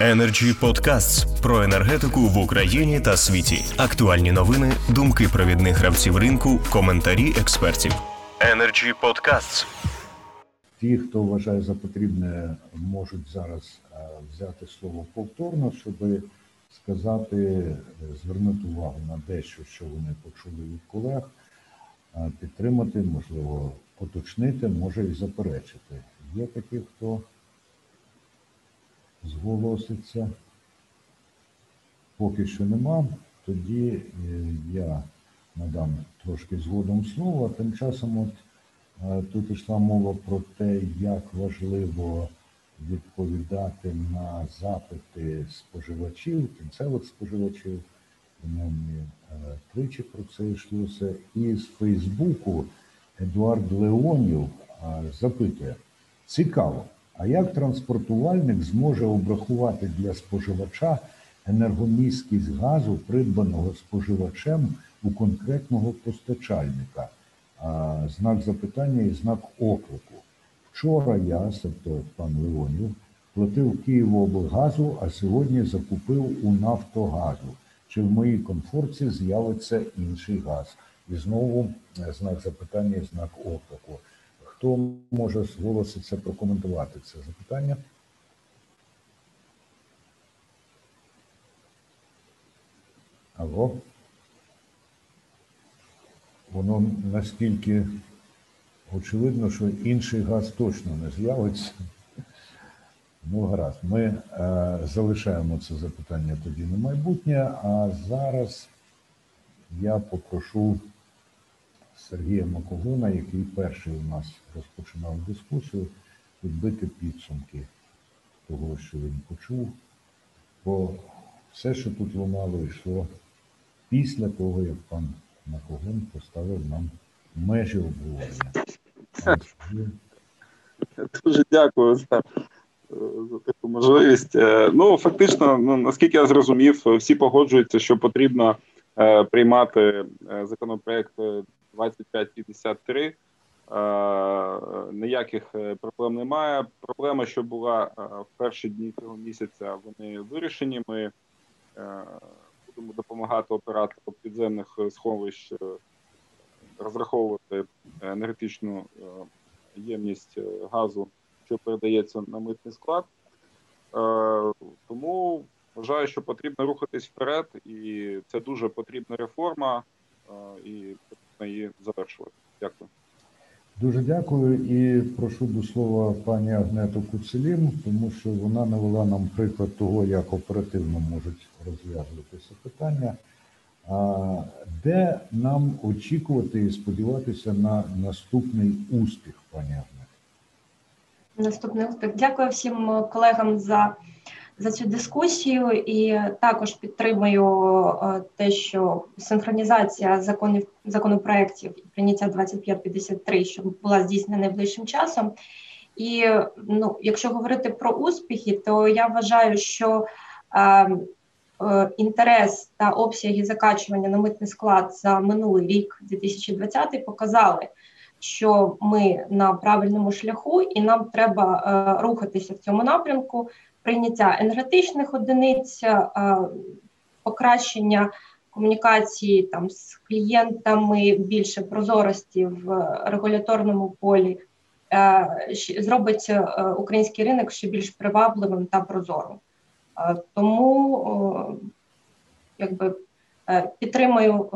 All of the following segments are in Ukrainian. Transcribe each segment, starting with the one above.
Energy Podcasts про енергетику в Україні та світі. Актуальні новини, думки провідних гравців ринку, коментарі експертів. Energy Podcasts. Ті, хто вважає за потрібне, можуть зараз е, взяти слово повторно, щоб сказати, е, звернути увагу на дещо, що вони почули від колег, підтримати, можливо, поточнити, може і заперечити. Є такі, хто зголоситься. Поки що нема, тоді е, я надам трошки згодом слово. Тим часом от е, тут йшла мова про те, як важливо відповідати на запити споживачів, кінцевих споживачів. Принаймні е, тричі про це йшлося. І з Фейсбуку Едуард Леонів запитує: цікаво. А як транспортувальник зможе обрахувати для споживача енергомісткість газу, придбаного споживачем у конкретного постачальника? Знак запитання і знак оклику. Вчора я, тобто пан Леонів, платив Києвооблгазу, а сьогодні закупив у Нафтогазу. Чи в моїй комфорті з'явиться інший газ? І знову е, знак запитання і знак оклику. Хто може зголоситися прокоментувати це запитання? Алло? Воно настільки очевидно, що інший газ точно не з'явиться. Ну, гаразд, ми е, залишаємо це запитання тоді на майбутнє, а зараз я попрошу. Сергія Макогуна, який перший у нас розпочинав дискусію, підбити підсумки того, що він почув. Бо все, що тут лунало, йшло після того, як пан Макогун поставив нам межі обговорення. Дуже дякую за, за таку можливість. Е, ну, фактично, ну наскільки я зрозумів, всі погоджуються, що потрібно е, приймати е, законопроект 2553. Е, ніяких е, проблем немає. Проблема, що була е, в перші дні цього місяця, вони вирішені. Ми будемо допомагати оператору підземних сховищ розраховувати енергетичну ємність газу, що передається на митний склад. Тому вважаю, що потрібно рухатись вперед, і це дуже потрібна реформа, і потрібно її завершувати. Дякую. Дуже дякую і прошу до слова пані Агнету Куцелін, тому що вона навела нам приклад того, як оперативно можуть розв'язуватися питання. А де нам очікувати і сподіватися на наступний успіх, пані Агнет? Наступний успіх. Дякую всім колегам за за цю дискусію, і також підтримую е, те, що синхронізація законів законопроєктів і прийняття 2553, що була здійснена найближчим часом. І ну, якщо говорити про успіхи, то я вважаю, що е, е, інтерес та обсяги закачування на митний склад за минулий рік, 2020, показали, що ми на правильному шляху, і нам треба е, рухатися в цьому напрямку прийняття енергетичних одиниць, е, покращення комунікації там з клієнтами, більше прозорості в регуляторному полі, е, зробить е, український ринок ще більш привабливим та прозорим. Тому якби підтримую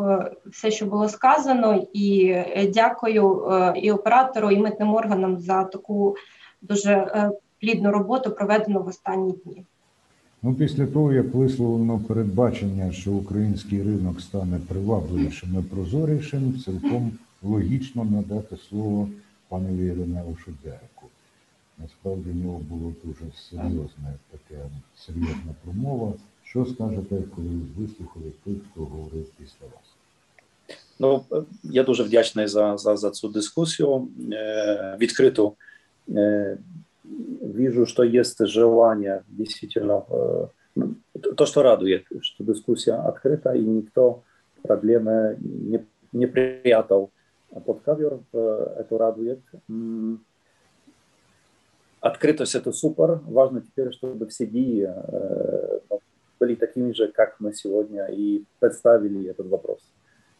все, що було сказано, і дякую і оператору, і митним органам за таку дуже плідну роботу, проведену в останні дні. Ну, після того, як висловлено передбачення, що український ринок стане привабливішим і прозорішим, цілком логічно надати слово панові Іринеушу Дереку. Насправді в нього було дуже серйозне таке серйозна промова. Що скажете, коли вислухали тих, хто говорив після вас? Ну я дуже вдячний за за, за цю дискусію. Е, Відкриту е, вижу, что есть желание действительно, э, то, что радует, что дискуссия открыта, и никто проблемы не, не прятал под ковер, это радует. открытость это супер. Важно теперь, чтобы все дии ну, были такими же, как мы сегодня и представили этот вопрос.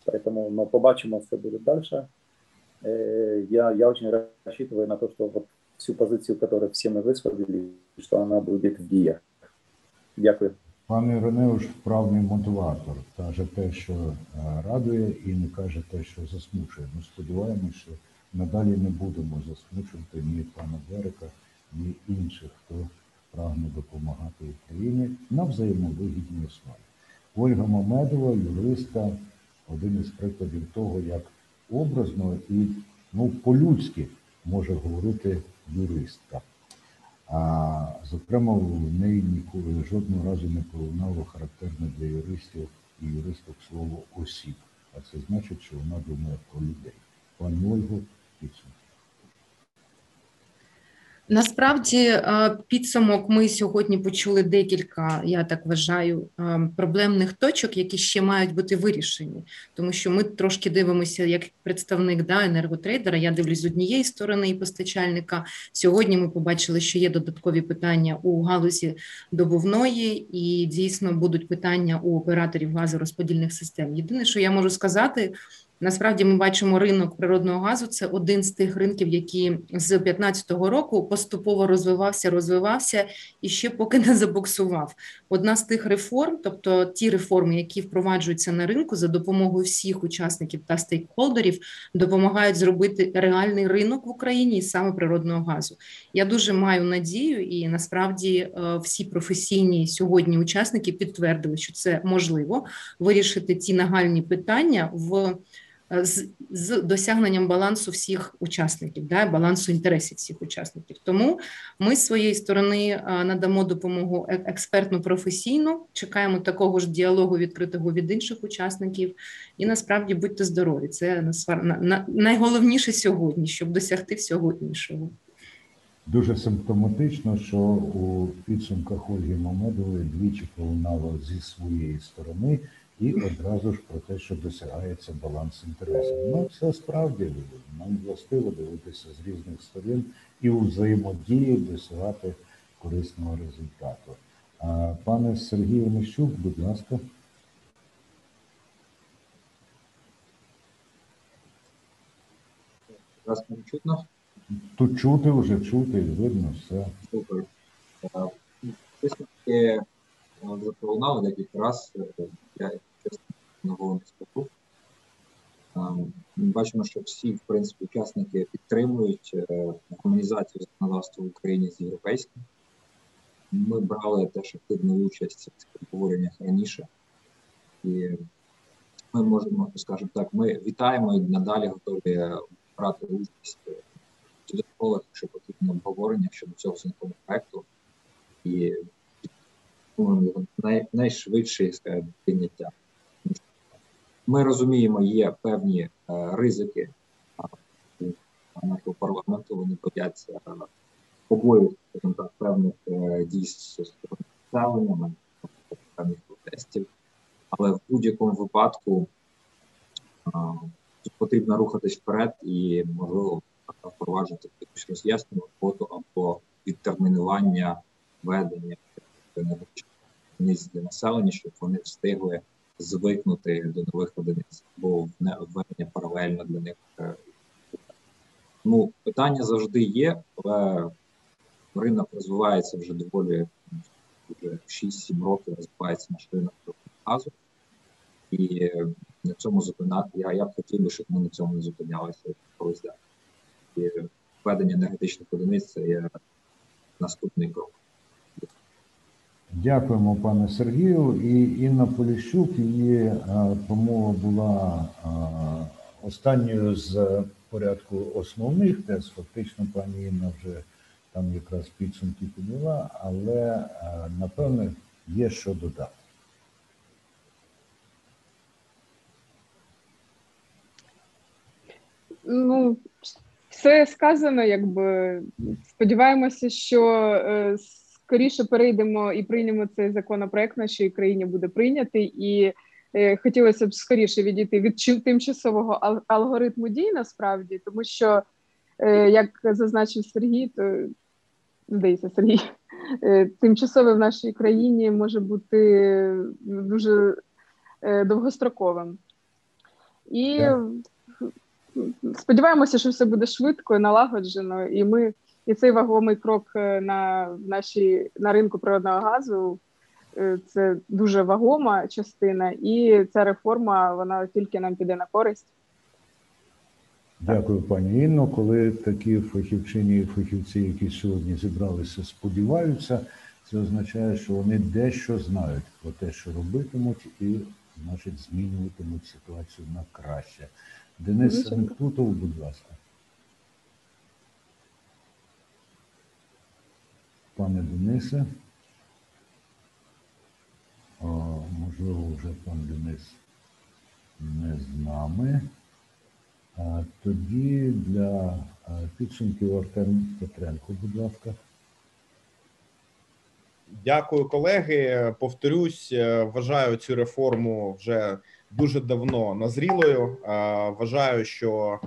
Поэтому, но побачимо, что будет дальше. Я, я очень рассчитываю на то, что вот всю позицию, которую все мы высказали, что она будет в діях. Дякую. Пане Іринеуш вправний мотиватор. Каже те, що радує, і не каже те, що засмучує. Ми сподіваємося, що надалі не будемо засмучувати ні пана Дерека, ні інших, хто прагне допомагати Україні на взаємовигідній основі. Ольга Мамедова, юристка, один із прикладів того, як образно і ну, по-людськи може говорити юристка. А зокрема, в неї ніколи жодного разу не пролунало характерне для юристів і юристок слово осіб. А це значить, що вона думає про людей. Пані Ольгу, підсумку. Насправді, е, підсумок ми сьогодні почули декілька, я так вважаю, е, проблемних точок, які ще мають бути вирішені, тому що ми трошки дивимося як представник да, енерготрейдера. Я дивлюсь з однієї сторони і постачальника. Сьогодні ми побачили, що є додаткові питання у галузі добувної, і дійсно будуть питання у операторів газорозподільних систем. Єдине, що я можу сказати. Насправді ми бачимо ринок природного газу. Це один з тих ринків, які з 2015 року поступово розвивався, розвивався і ще поки не забуксував. Одна з тих реформ, тобто ті реформи, які впроваджуються на ринку за допомогою всіх учасників та стейкхолдерів, допомагають зробити реальний ринок в Україні і саме природного газу. Я дуже маю надію, і насправді всі професійні сьогодні учасники підтвердили, що це можливо вирішити ті нагальні питання в з з досягненням балансу всіх учасників, да, балансу інтересів всіх учасників. Тому ми з своєї сторони надамо допомогу експертну професійну, чекаємо такого ж діалогу відкритого від інших учасників. І насправді будьте здорові. Це найголовніше сьогодні, щоб досягти всього іншого. Дуже симптоматично, що у підсумках Ольги Мамедової двічі пролунало зі своєї сторони і одразу ж про те, що досягається баланс інтересів. Ну, це справді нам властиво дивитися з різних сторін і у взаємодії досягати корисного результату. А, Пане Сергію Мищук, будь ласка. Раз не чутно? Тут чути вже чути, видно все. Супер. Висновки вже пролунали декілька разів. Я нового інституту. Ми бачимо, що всі, в принципі, учасники підтримують е, гармонізацію законодавства в Україні з європейським. Ми брали теж активну участь в цих обговореннях раніше, і ми можемо, скажімо так, ми вітаємо і надалі готові брати участь в додаткових, якщо потрібно обговорення щодо цього законопроекту і його най, найшвидше прийняття. Ми розуміємо, є певні е, ризики нашого парламенту. Вони бояться е, побою так, певних е, дій з населення, певних протестів. Але в будь-якому випадку потрібно рухатись вперед і можливо впроваджувати якусь роз'яснену роботу або відтермінування ведення для населення, щоб вони встигли звикнути до нових одиниць, бо введення паралельно для них. Е, ну, питання завжди є, але ринок розвивається вже доволі вже 6-7 років розвивається наш ринок газу. І на цьому зупинати я, я б хотів би, щоб ми на цьому не зупинялися колись далі. І введення енергетичних одиниць це є наступний крок. Дякуємо, пане Сергію. І Інна Поліщук, її промова була останньою з порядку основних тез. Фактично, пані Інна вже там якраз підсумки підняла, але напевне є що додати. Ну, все сказано, якби сподіваємося, що е, скоріше перейдемо і приймемо цей законопроект в нашій країні буде прийнятий, і е, хотілося б скоріше відійти від тимчасового алгоритму дій насправді, тому що, е, як зазначив Сергій, то здається, Сергій, е, тимчасове в нашій країні може бути дуже довгостроковим. І сподіваємося, що все буде швидко і налагоджено, і ми і цей вагомий крок е, на нашій на ринку природного газу. Це дуже вагома частина, і ця реформа вона тільки нам піде на користь. Дякую, пані Інно. Коли такі фахівчині і фахівці, які сьогодні зібралися, сподіваються, це означає, що вони дещо знають про те, що робитимуть, і значить змінюватимуть ситуацію на краще. Денис Санктутов, будь ласка. Пане Денисе. О, можливо, вже пан Денис не з нами. А тоді для підсумків Артем Петренко, будь ласка. Дякую, колеги. Повторюсь, е, вважаю цю реформу вже дуже давно назрілою. Вважаю, що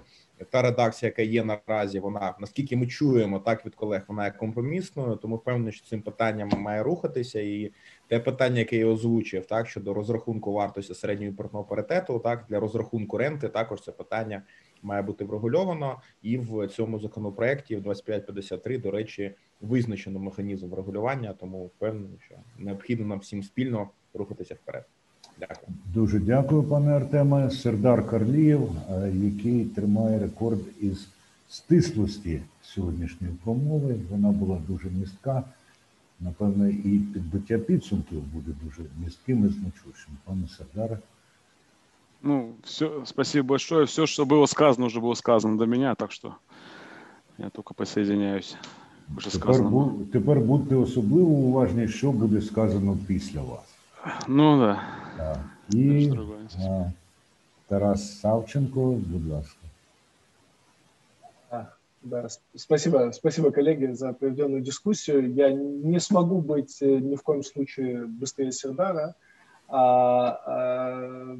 та редакція, яка є наразі, вона наскільки ми чуємо, так від колег, вона є компромісною. Тому впевнений, що цим питанням має рухатися. І те питання, яке я озвучив, так щодо розрахунку вартості середньої імпортного паритету, так для розрахунку ренти, також це питання має бути врегульовано, і в цьому законопроекті в 2553, до речі, визначено механізм врегулювання. Тому впевнений, що необхідно нам всім спільно рухатися вперед. Дякую. Дуже дякую, пане Артеме. Сердар Карлієв, е, який тримає рекорд із стислості сьогоднішньої промови. Вона була дуже містка. Напевно, і підбиття підсумків буде дуже містким і значущим. Пане Сердаре. Ну, все, спасибо большое. Все, что было сказано, уже было сказано до меня, так что я только присоединяюсь. Вже тепер, бу, тепер будьте особливо уважні, що буде сказано після вас. Ну да. Так. І а, Тарас Савченко, будь ласка. Да, спасибо, спасибо, коллеги, за проведенную дискуссию. Я не смогу быть э, ни в коем случае быстрее Сердара. А, а,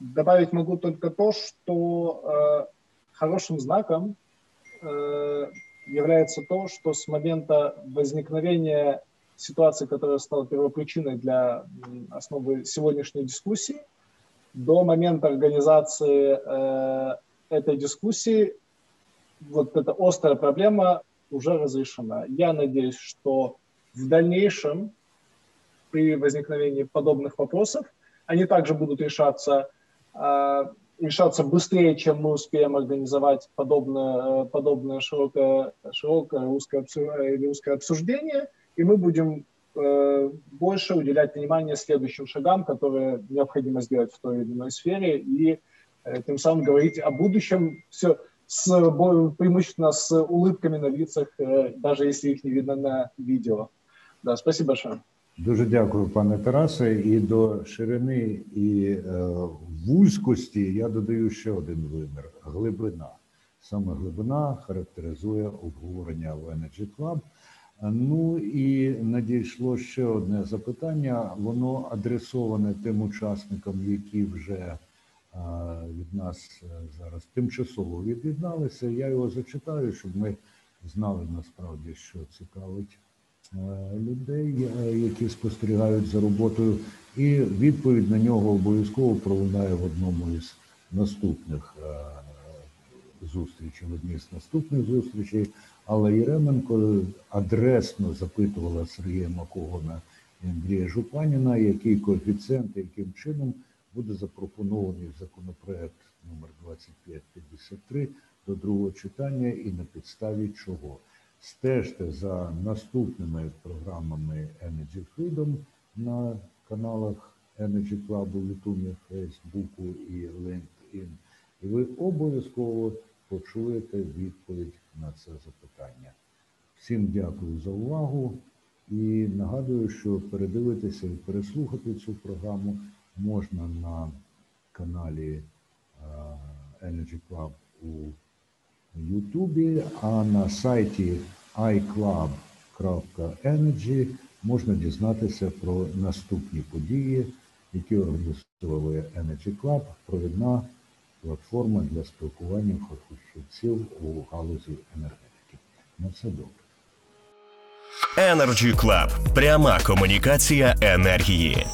добавить могу только то, что э, хорошим знаком э, является то, что с момента возникновения ситуации, которая стала первопричиной для основы сегодняшней дискуссии, до момента организации э, этой дискуссии вот эта острая проблема уже разрешена. Я надеюсь, что в дальнейшем при возникновении подобных вопросов они также будут решаться, э, решаться быстрее, чем мы успеем организовать подобное, подобное широкое, широкое русское, или русское обсуждение, и мы будем э, больше уделять внимание следующим шагам, которые необходимо сделать в той или иной сфере, и э, тем самым говорить о будущем все с, преимущественно с улыбками на лицах, э, даже если их не видно на видео. Да, спасибо большое. Дуже дякую, пане Тарасе. І до ширини і е, вузькості я додаю ще один вимір глибина. Саме глибина характеризує обговорення в Energy Club. Ну і надійшло ще одне запитання. Воно адресоване тим учасникам, які вже е, від нас е, зараз тимчасово від'єдналися. Я його зачитаю, щоб ми знали насправді, що цікавить. Е, людей, які спостерігають за роботою, і відповідь на нього обов'язково пролунає в одному із наступних зустрічей, в одній з наступних зустрічей. Але Єременко адресно запитувала Сергія Макогона і Андрія Жупаніна, який коефіцієнт, яким чином буде запропонований законопроект номер 2553 до другого читання і на підставі чого. Стежте за наступними програмами Energy Freedom на каналах Energy Club, YouTube, Facebook і LinkedIn. І ви обов'язково почуєте відповідь на це запитання. Всім дякую за увагу і нагадую, що передивитися і переслухати цю програму можна на каналі Energy Club у Ютубі, а на сайті iClub.energy можна дізнатися про наступні події, які організовує Energy Club, провідна платформа для спілкування фахівців у галузі енергетики. На все добре. Energy Club. пряма комунікація енергії.